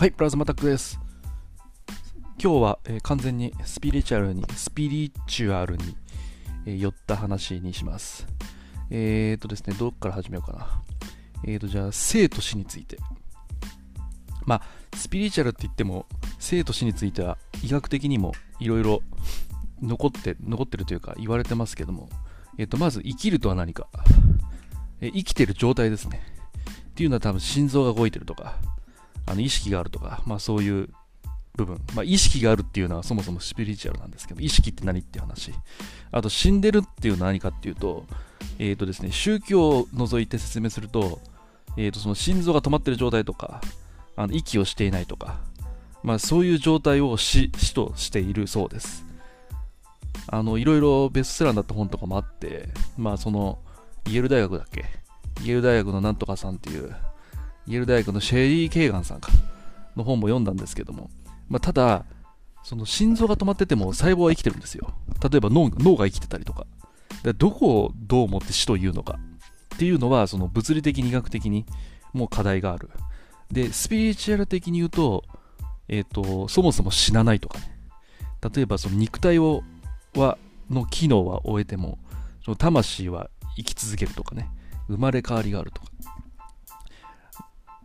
はい、プラズマタックです。今日は、えー、完全にスピリチュアルに、スピリチュアルに、えー、寄った話にします。えーとですね、どっから始めようかな。えーと、じゃあ、生と死について。まあ、スピリチュアルって言っても、生と死については医学的にもいろいろ残って、残ってるというか言われてますけども、えーと、まず生きるとは何か。え、生きてる状態ですね。っていうのは多分心臓が動いてるとか、あの意識があるとか、まあそういう部分。まあ意識があるっていうのはそもそもスピリチュアルなんですけど、意識って何っていう話。あと死んでるっていうのは何かっていうと、え、ー、とですね、宗教を除いて説明すると、え、ー、とその心臓が止まってる状態とか、あの息をしていないとか、まあそういう状態を死死としているそうです。あの、いろいろベストセラーになった本とかもあって、まあその、イェール大学だっけ？イェール大学のなんとかさんっていう、イェール大学のシェリー・ケーガンさんかの本も読んだんですけども、まあ、ただ、その心臓が止まってても細胞は生きてるんですよ。例えば脳脳が生きてたりとか。でどこをどう思って死というのかっていうのは、その物理的、医学的にもう課題がある。で、スピリチュアル的に言うと、えっ、ー、と、そもそも死なないとかね。例えば、その肉体を、は、の機能は終えても、その魂は生き続けるとかね。生まれ変わりがあるとか。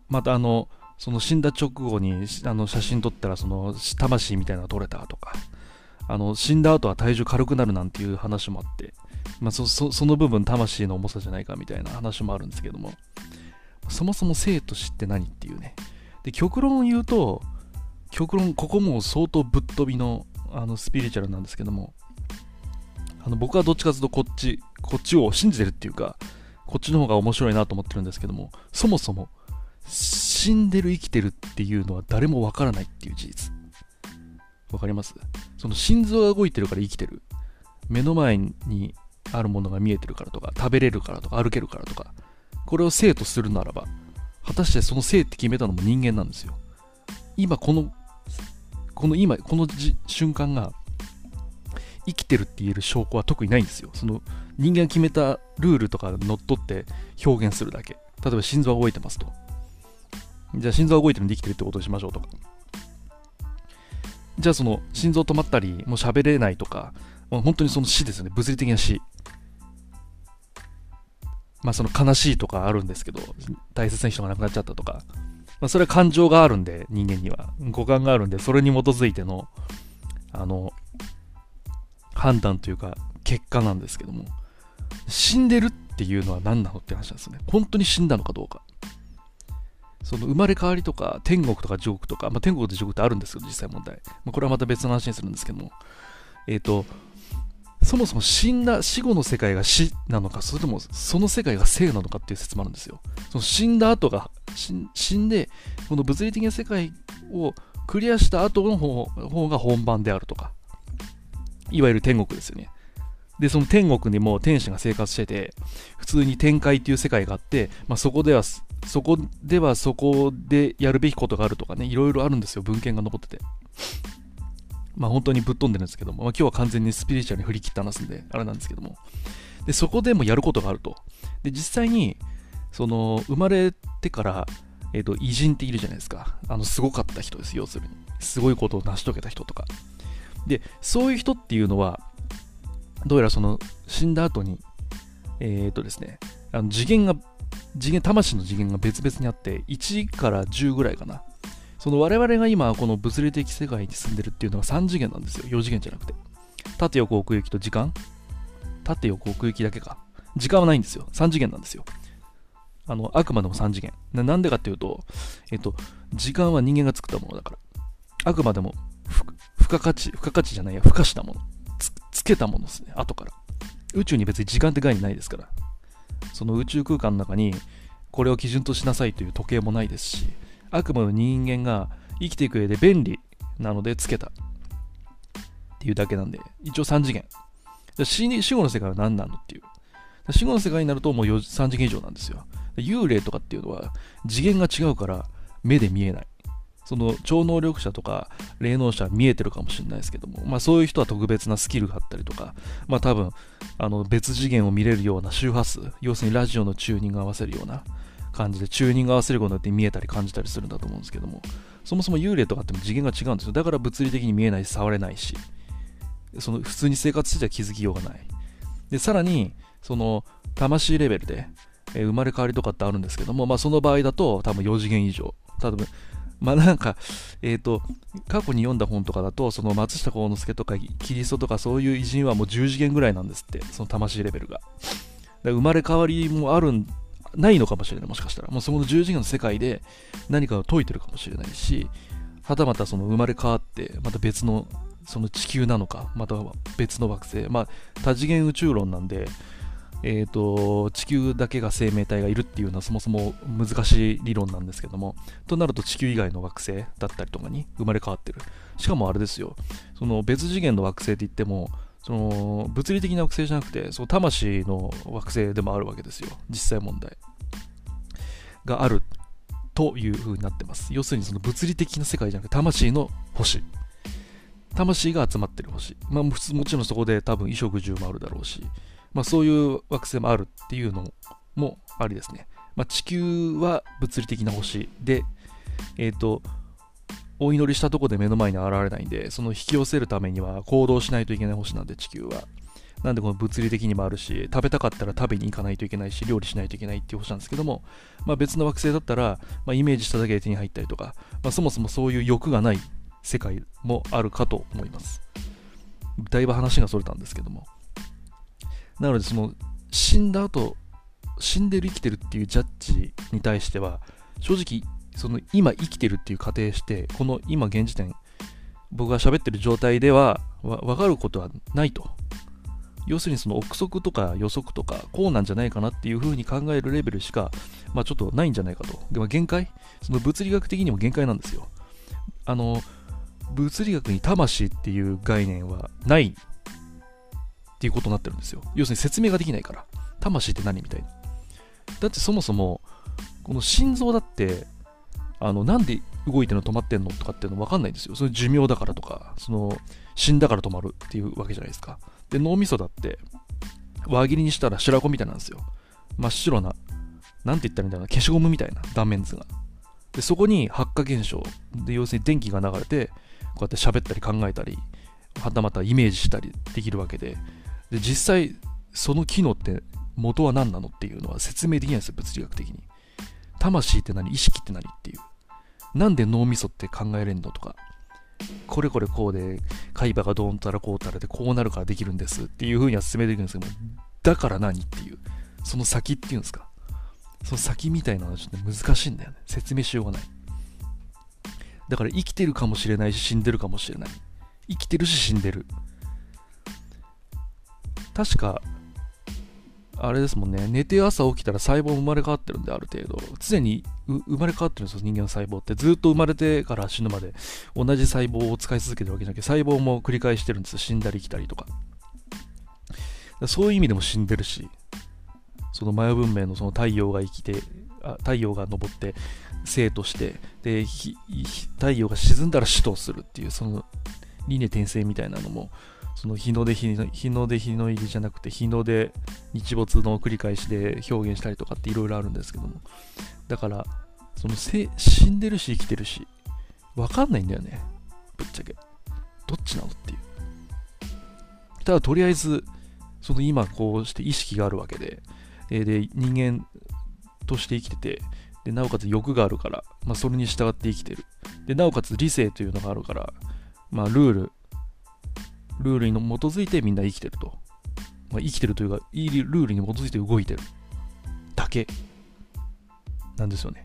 またあのその死んだ直後にあの写真撮ったらその魂みたいなの撮れたとか。あの死んだ後は体重軽くなるなんていう話もあって、まあ、そその部分魂の重さじゃないかみたいな話もあるんですけども。そもそも生と死って何っていうね。で極論を言うと極論ここも相当ぶっ飛びのあのスピリチュアルなんですけども。あの僕はどっちかというとこっちこっちを信じてるっていうかこっちの方が面白いなと思ってるんですけどもそもそも死んでる生きてるっていうのは誰もわからないっていう事実。わかります？その心臓が動いてるから生きてる。目の前にあるものが見えてるからとか、食べれるからとか、歩けるからとか、これを生とするならば、果たしてその生って決めたのも人間なんですよ。今この、この今、この瞬間が生きてるって言える証拠は特にないんですよ。その人間が決めたルールとか乗っ取って表現するだけ。例えば心臓が動いてますと。じゃあ心臓が動いてるんできてるってことにしましょうとか。じゃあその心臓止まったり、もう喋れないとか、もう本当にその死ですよね。物理的な死。まあその悲しいとかあるんですけど、大切な人が亡くなっちゃったとか、まあそれは感情があるんで、人間には。五感があるんで、それに基づいての、あの、判断というか、結果なんですけども、死んでるっていうのは何なのって話なんですね。本当に死んだのかどうか。その生まれ変わりとか天国とか地獄とか、まあ、天国と地獄ってあるんですけど、実際問題。まあ、これはまた別の話にするんですけども、えっ、ー、と、そもそも死んだ死後の世界が死なのか、それともその世界が生なのかっていう説もあるんですよ。その死んだ後が、死んで、この物理的な世界をクリアした後の方方が本番であるとか、いわゆる天国ですよね。で、その天国にも天使が生活してて、普通に天界っていう世界があって、まあ、そこではそこではそこでやるべきことがあるとかね、いろいろあるんですよ、文献が残ってて。まあ本当にぶっ飛んでるんですけども、まあ、今日は完全にスピリチュアルに振り切って話すんで、あれなんですけども。で、そこでもやることがあると。で、実際に、その、生まれてから、えっ、ー、と、偉人っているじゃないですか。あの、すごかった人です、要するに。すごいことを成し遂げた人とか。で、そういう人っていうのは、どうやらその、死んだ後に、えっ、ー、とですね、あの次元が次元、魂の次元が別々にあって、1から10ぐらいかな。その我々が今、この物理的世界に住んでるっていうのは3次元なんですよ。4次元じゃなくて。縦横奥行きと時間縦横奥行きだけか。時間はないんですよ。3次元なんですよ。あの、あくまでも3次元。なんでかっていうと、えっと、時間は人間が作ったものだから。あくまでも、付加価値、付加価値じゃないや、付加したもの。けたものですね。後から。宇宙に別に時間って概念ないですから。その宇宙空間の中にこれを基準としなさいという時計もないですしあくまで人間が生きていく上で便利なのでつけたっていうだけなんで一応3次元死死後の世界は何なのっていう死後の世界になるともう3次元以上なんですよ幽霊とかっていうのは次元が違うから目で見えないその超能力者とか霊能者は見えてるかもしれないですけども、まあそういう人は特別なスキルがあったりとか、まあ多分、あの別次元を見れるような周波数、要するにラジオのチューニングを合わせるような感じでチューニング合わせることによって見えたり感じたりするんだと思うんですけどもそもそも幽霊とかっても次元が違うんですよ。だから物理的に見えないし触れないしその普通に生活しては気づきようがない。でさらにその魂レベルで、えー生まれ変わりとかってあるんですけども、まあ、その場合だと多分4次元以上。多分まあなんか、えっ、と、過去に読んだ本とかだと、その松下幸之助とかキリストとかそういう偉人はもう10次元ぐらいなんですって、その魂レベルが。生まれ変わりもあるん、ないのかもしれない、もしかしたら。もうその10次元の世界で何かを解いてるかもしれないし、はたまたその生まれ変わって、また別の、その地球なのか、または別の惑星。まあ、多次元宇宙論なんで、えー、と地球だけが生命体がいるっていうのはそもそも難しい理論なんですけどもとなると地球以外の惑星だったりとかに生まれ変わってる。しかもあれですよ。その別次元の惑星って言ってもその物理的な惑星じゃなくてその魂の惑星でもあるわけですよ。実際問題。があるという風になってます。要するにその物理的な世界じゃなくて魂の星。魂が集まってる星。まあ普通もちろんそこで多分衣食住もあるだろうし。まあ、そういう惑星もあるっていうのもありですね。まあ、地球は物理的な星で、えっ、と、お祈りしたとこで目の前に現れないんで、その引き寄せるためには行動しないといけない星なんで、地球は。なんでこの物理的にもあるし、食べたかったら食べに行かないといけないし、料理しないといけないっていう星なんですけども、まあ、別の惑星だったら、まあ、イメージしただけで手に入ったりとか、まあ、そもそもそういう欲がない世界もあるかと思います。だいぶ話がそれたんですけども。なので、その、死んだ後、死んでる生きてるっていうジャッジに対しては、正直、その今生きてるっていう仮定して、この今現時点、僕が喋ってる状態ではわ分かることはないと。要するにその憶測とか予測とかこうなんじゃないかなっていうふうに考えるレベルしか、まあ、ちょっとないんじゃないかと。でも限界？その物理学的にも限界なんですよ。あの、物理学に魂っていう概念はないっていうことになってるんですよ。要するに説明ができないから。魂って何みたいな。だってそもそも、この心臓だって、あの、なんで動いてるの止まってんのとかっていうの分かんないんですよ。その寿命だからとか、その、死んだから止まるっていうわけじゃないですか。で、脳みそだって、輪切りにしたら白子みたいなんですよ。真っ白な、なんて言ったらいいんだろうな、消しゴムみたいな断面図が。で、そこに発火現象、で、要するに電気が流れて、こうやって喋ったり考えたり、はたまたイメージしたりできるわけで、で実際その機能って元は何なのっていうのは説明できないんですよ物理学的に。魂って何？意識って何っていう。なんで脳みそって考えれんのとか。これこれこうで海馬がどうたらこうたらでこうなるからできるんですっていう風には説明できるんですけどだから何っていう。その先っていうんですか。その先みたいなのはちょっと難しいんだよね。説明しようがない。だから生きてるかもしれないし死んでるかもしれない。生きてるし死んでる。確か、あれですもんね、寝て朝起きたら細胞生まれ変わってるんで、ある程度。常に生まれ変わってるんですよ、人間の細胞って。ずっと生まれてから死ぬまで同じ細胞を使い続けてるわけじゃなくて、細胞も繰り返してるんですよ、死んだり生きたりとか。そういう意味でも死んでるし、そのマヤ文明のその太陽が生きて、あ太陽が昇って生としてで太陽が沈んだら死とするっていうその輪廻転生みたいなのもその日の出日の日の出日の入りじゃなくて日の出日没の繰り返しで表現したりとかっていろいろあるんですけども。だからその死んでるし生きてるし分かんないんだよね。ぶっちゃけ。どっちなのっていう。ただとりあえずその今こうして意識があるわけでえで人間として生きててでなおかつ欲があるから、まあ、それに従って生きてる。でなおかつ理性というのがあるから、まあ、ルールルールに基づいてみんな生きてると。まあ、生きてるというか、いいルールに基づいて動いてるだけなんですよね。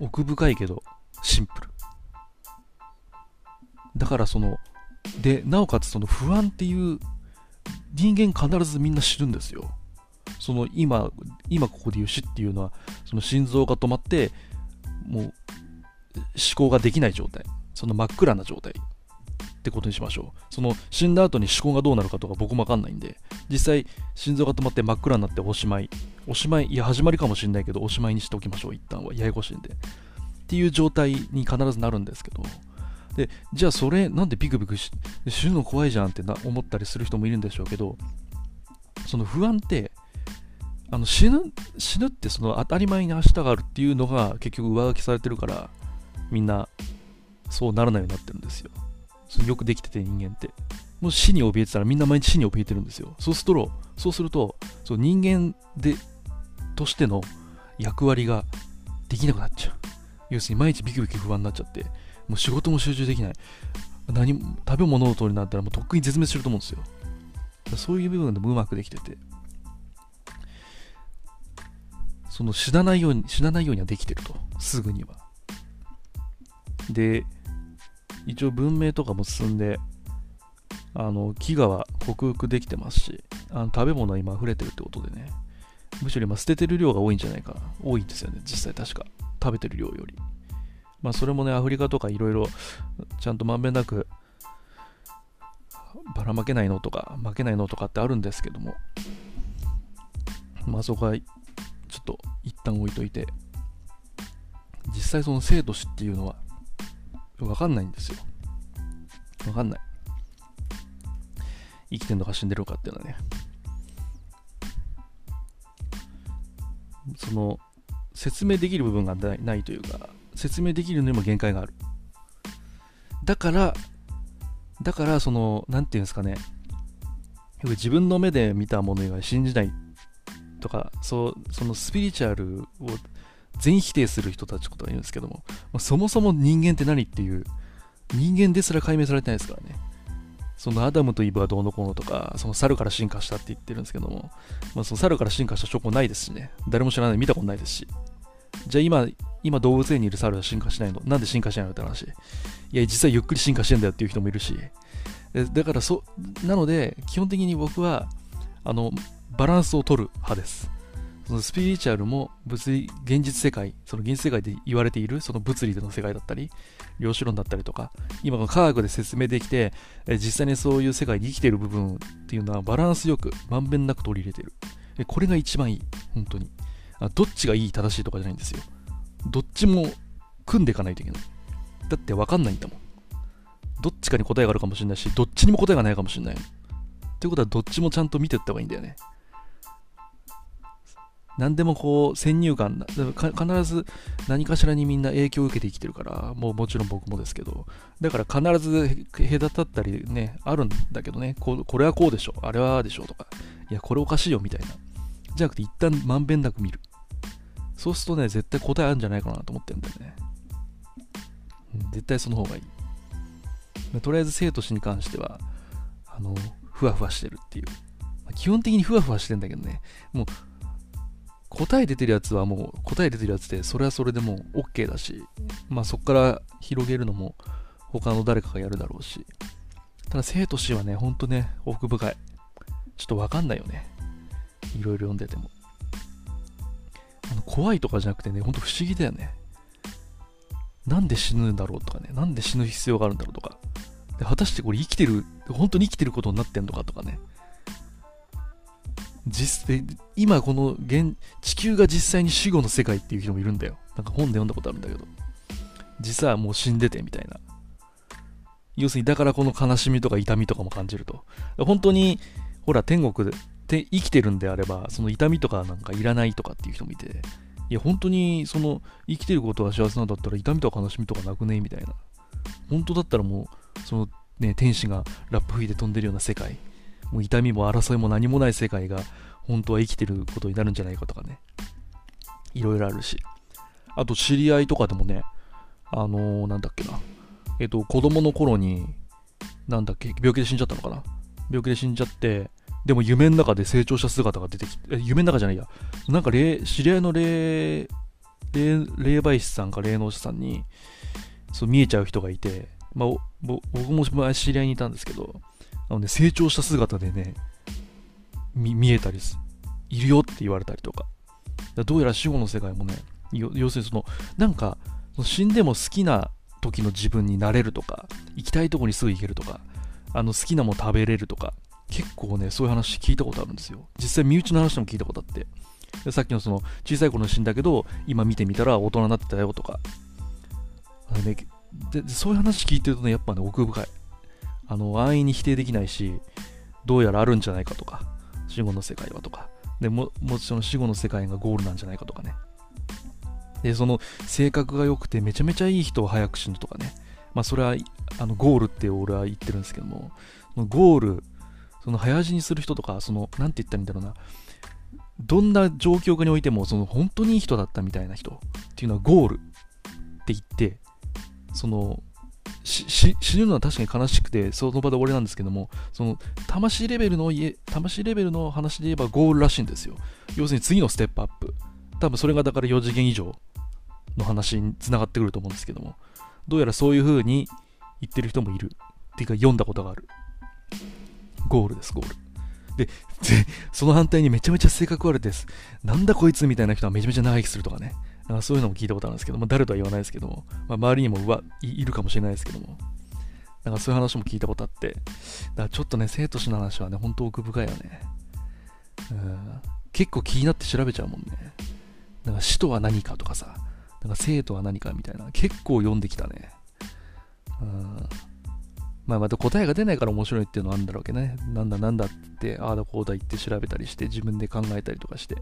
奥深いけどシンプル。だからその、で、なおかつその不安っていう人間必ずみんな知るんですよ。その今、今ここで言う死っていうのは、その心臓が止まって、もう思考ができない状態。その真っ暗な状態ってことにしましょう。その死んだ後に思考がどうなるかとか僕もわかんないんで、実際心臓が止まって真っ暗になっておしまい。おしまい、いや始まりかもしれないけど、おしまいにしておきましょう、一旦は。ややこしいんで。っていう状態に必ずなるんですけど、で、じゃあそれ、なんでビクビクし死ぬの怖いじゃんってな思ったりする人もいるんでしょうけど、その不安って、あの死ぬ、死ぬってその当たり前に明日があるっていうのが結局上書きされてるから、みんなそうならないようになってるんですよ。そよくできてて人間って。もう死に怯えてたらみんな毎日死に怯えてるんですよ。そうすると、そうすると、そう人間で、としての役割ができなくなっちゃう。要するに毎日ビクビク不安になっちゃって、もう仕事も集中できない。何も、食べ物の通りになったらもうとっくに絶滅すると思うんですよ。そういう部分でもうまくできてて。その死なないように、死なないようにはできてると。すぐには。で、一応文明とかも進んで、あの、飢餓は克服できてますし、あの食べ物は今溢れてるってことでね、むしろ今捨ててる量が多いんじゃないかな。多いんですよね、実際確か。食べてる量より。まあそれもね、アフリカとかいろいろちゃんとまんべんなくばらまけないのとか、負けないのとかってあるんですけども、まあそこはちょっと一旦置いといて、実際その生と死っていうのは分かんないんですよ。分かんない。生きてんのか死んでるのかっていうのはね。その説明できる部分がないというか、説明できるのにも限界がある。だから、だからその、なんていうんですかね、自分の目で見たもの以外信じないとか、そう、そのスピリチュアルを全否定する人たちことが言うんですけどもま、そもそも人間って何っていう、人間ですら解明されてないですからね。そのアダムとイブはどうのこうのとか、その猿から進化したって言ってるんですけども、まあ、その猿から進化した証拠ないですしね、誰も知らない、見たことないですし。じゃあ今、今動物園にいる猿は進化しないの？なんで進化しないのって話。いや、実はゆっくり進化してんだよっていう人もいるし。だからそ、なので、基本的に僕は、あの、バランスを取る派です。そのスピリチュアルも物理、現実世界、その現実世界で言われている、その物理での世界だったり、量子論だったりとか、今の科学で説明できて、実際にそういう世界に生きている部分っていうのはバランスよく、まんべんなく取り入れている。これが一番いい、本当に。あどっちがいい、正しいとかじゃないんですよ。どっちも組んでいかないといけない。だって分かんないんだもん。どっちかに答えがあるかもしれないし、どっちにも答えがないかもしれない。っていうことは、どっちもちゃんと見ていった方がいいんだよね。何でもこう先入観必ず何かしらにみんな影響を受けて生きてるからもうもちろん僕もですけどだから必ず隔たったりねあるんだけどねここれはこうでしょあれはでしょとかいやこれおかしいよみたいな。じゃなくて一旦まんべんなく見る。そうするとね絶対答えあるんじゃないかなと思ってるんだよね、絶対その方がいい。とりあえず生と死に関してはあのふわふわしてるっていう。基本的にふわふわしてんだけどね。もう答え出てるやつはもう答え出てるやつでそれはそれでもう OK だしまあそこから広げるのも他の誰かがやるだろうしただ生と死はねほんとね奥深い。ちょっとわかんないよね。いろいろ読んでても。あの怖いとかじゃなくてねほんと不思議だよね。なんで死ぬんだろうとかねなんで死ぬ必要があるんだろうとか。で果たしてこれ生きてる本当に生きてることになってんのかとかね。実今この現地球が実際に死後の世界っていう人もいるんだよ。なんか本で読んだことあるんだけど。実はもう死んでてみたいな。要するにだからこの悲しみとか痛みとかも感じると。本当にほら天国で生きてるんであればその痛みとかなんかいらないとかっていう人もいて。いや本当にその生きてることが幸せなんだったら痛みとか悲しみとかなくねみたいな。本当だったらもうそのね天使がラップ吹いて飛んでるような世界。もう痛みも争いも何もない世界が本当は生きてることになるんじゃないかとかね。いろいろあるし。あと知り合いとかでもね、あのー、なんだっけな。えっと、子供の頃に、なんだっけ、病気で死んじゃったのかな。病気で死んじゃって、でも夢の中で成長した姿が出てきて、夢の中じゃないや。なんか霊、知り合いの霊、霊、霊媒師さんか霊能師さんに、そう見えちゃう人がいて、まあ、僕も知り合いにいたんですけど、あのね、成長した姿でね、見えたりすいるよって言われたりとか。かどうやら死後の世界もね、要するにその、なんか、死んでも好きな時の自分になれるとか、行きたいとこにすぐ行けるとか、あの好きなもの食べれるとか、結構ね、そういう話聞いたことあるんですよ。実際身内の話でも聞いたことあって。さっきのその小さい頃に死んだけど、今見てみたら大人になってたよとか。あのね、でそういう話聞いてるとね、やっぱね、奥深い。あの安易に否定できないしどうやらあるんじゃないかとか死後の世界はとか。でももちろん死後の世界がゴールなんじゃないかとかね。でその性格が良くてめちゃめちゃいい人は早く死ぬとかね。まあそれはあのゴールって俺は言ってるんですけども。ゴールその早死にする人とかその何て言ったらいいんだろうな。どんな状況下においてもその本当にいい人だったみたいな人っていうのはゴールって言ってその死ぬのは確かに悲しくてその場で終わりなんですけどもその魂レベルの家魂レベルの話で言えばゴールらしいんですよ。要するに次のステップアップ。多分それがだから4次元以上の話につながってくると思うんですけども。どうやらそういう風に言ってる人もいる。っていうか読んだことがある。ゴールですゴール。でその反対にめちゃめちゃ性格悪いです。なんだこいつみたいな人はめちゃめちゃ長生きするとかね。なんかそういうのも聞いたことあるんですけど、まあ、誰とは言わないですけども、まあ、周りにもうわいるかもしれないですけども、なんかそういう話も聞いたことあって、だからちょっとね、生徒史の話はね、本当奥深いよね。うん、結構気になって調べちゃうもんね。なんか死とは何かとかさ、なんか生とは何かみたいな、結構読んできたね。うん、まあまた答えが出ないから面白いっていうのはあるんだろうけどね。なんだなんだって、ああだこうだ言って調べたりして、自分で考えたりとかして。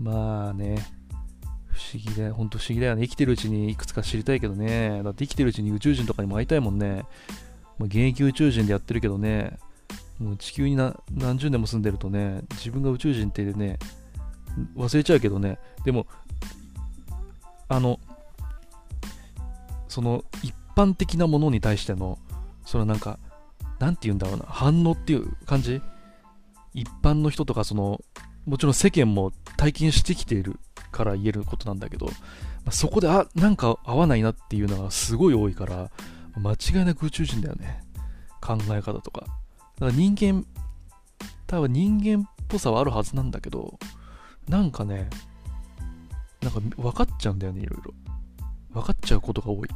まあね、不思議だよ、ほんと不思議だよね。生きてるうちにいくつか知りたいけどね。だって生きてるうちに宇宙人とかにも会いたいもんね。まあ、現役宇宙人でやってるけどね、もう地球に何十年も住んでるとね、自分が宇宙人ってね、忘れちゃうけどね、でも、あの、その一般的なものに対しての、そのなんか、なんて言うんだろうな、反応っていう感じ？一般の人とか、その、もちろん世間も体験してきているから言えることなんだけど、まあ、そこであなんか合わないなっていうのがすごい多いから間違いなく宇宙人だよね。考え方とか。だから人間多分人間っぽさはあるはずなんだけどなんかねなんか分かっちゃうんだよねいろいろ。分かっちゃうことが多い。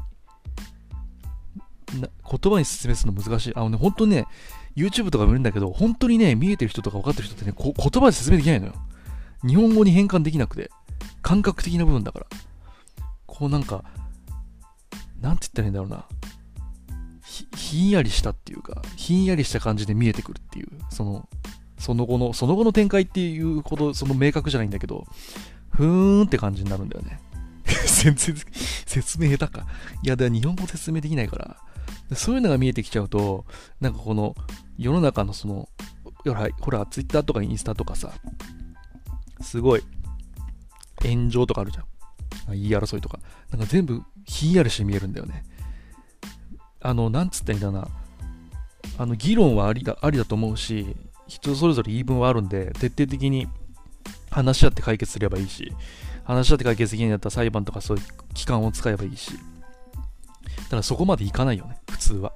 な言葉に説明するの難しい。あのね本当ね YouTube とか見るんだけど本当にね見えてる人とか分かってる人ってね言葉で説明できないのよ日本語に変換できなくて、感覚的な部分だから。こうなんか、なんて言ったらいいんだろうな。ひひんやりしたっていうか、ひんやりした感じで見えてくるっていう、その、その後の、その後の展開っていうほど、その明確じゃないんだけど、ふーんって感じになるんだよね。全然、説明下手か。いや、だから日本語説明できないから、そういうのが見えてきちゃうと、なんかこの、世の中のその、ほら、ほら、ツイッターとかインスタとかさ、すごい、炎上とかあるじゃん。言い争いとか。なんか全部ひんやりして見えるんだよね。あの、なんつったらいいんだな。あの、議論はありだありだと思うし、人それぞれ言い分はあるんで、徹底的に話し合って解決すればいいし、話し合って解決できないんだったら裁判とかそういう機関を使えばいいし。ただそこまでいかないよね、普通は。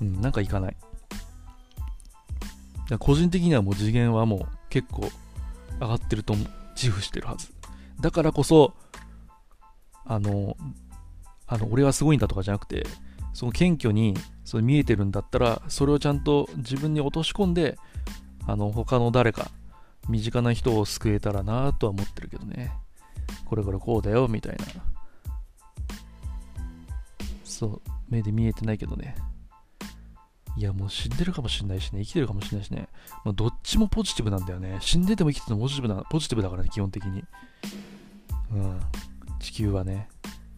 うん、なんかいかない。個人的にはもう次元はもう結構上がってると自負してるはず。だからこそ、あの、あの俺はすごいんだとかじゃなくて、その謙虚にそれ見えてるんだったら、それをちゃんと自分に落とし込んで、あの、他の誰か、身近な人を救えたらなとは思ってるけどね。これからこうだよ、みたいな。そう、目で見えてないけどね。いや、もう死んでるかもしんないしね、生きてるかもしんないしね。まあ、どっちもポジティブなんだよね。死んでても生きててもポジティブな、ポジティブだからね、基本的に。うん。地球はね、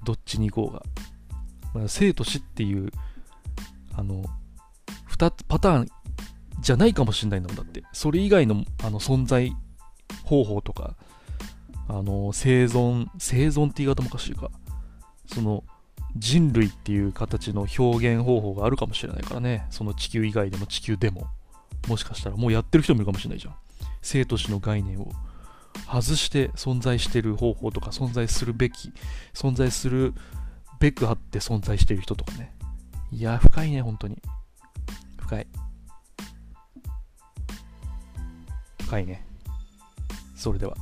どっちに行こうが。まあ、生と死っていう、あの、2つ、パターンじゃないかもしんないんだもんだって。それ以外のあの存在方法とか、あの、生存、生存って言い方もおかしいか。その、人類っていう形の表現方法があるかもしれないからね。その地球以外でも地球でも。もしかしたらもうやってる人もいるかもしれないじゃん。生と死の概念を外して存在してる方法とか存在するべき、存在するべくあって存在してる人とかね。いや、深いね、本当に。深い。深いね。それでは。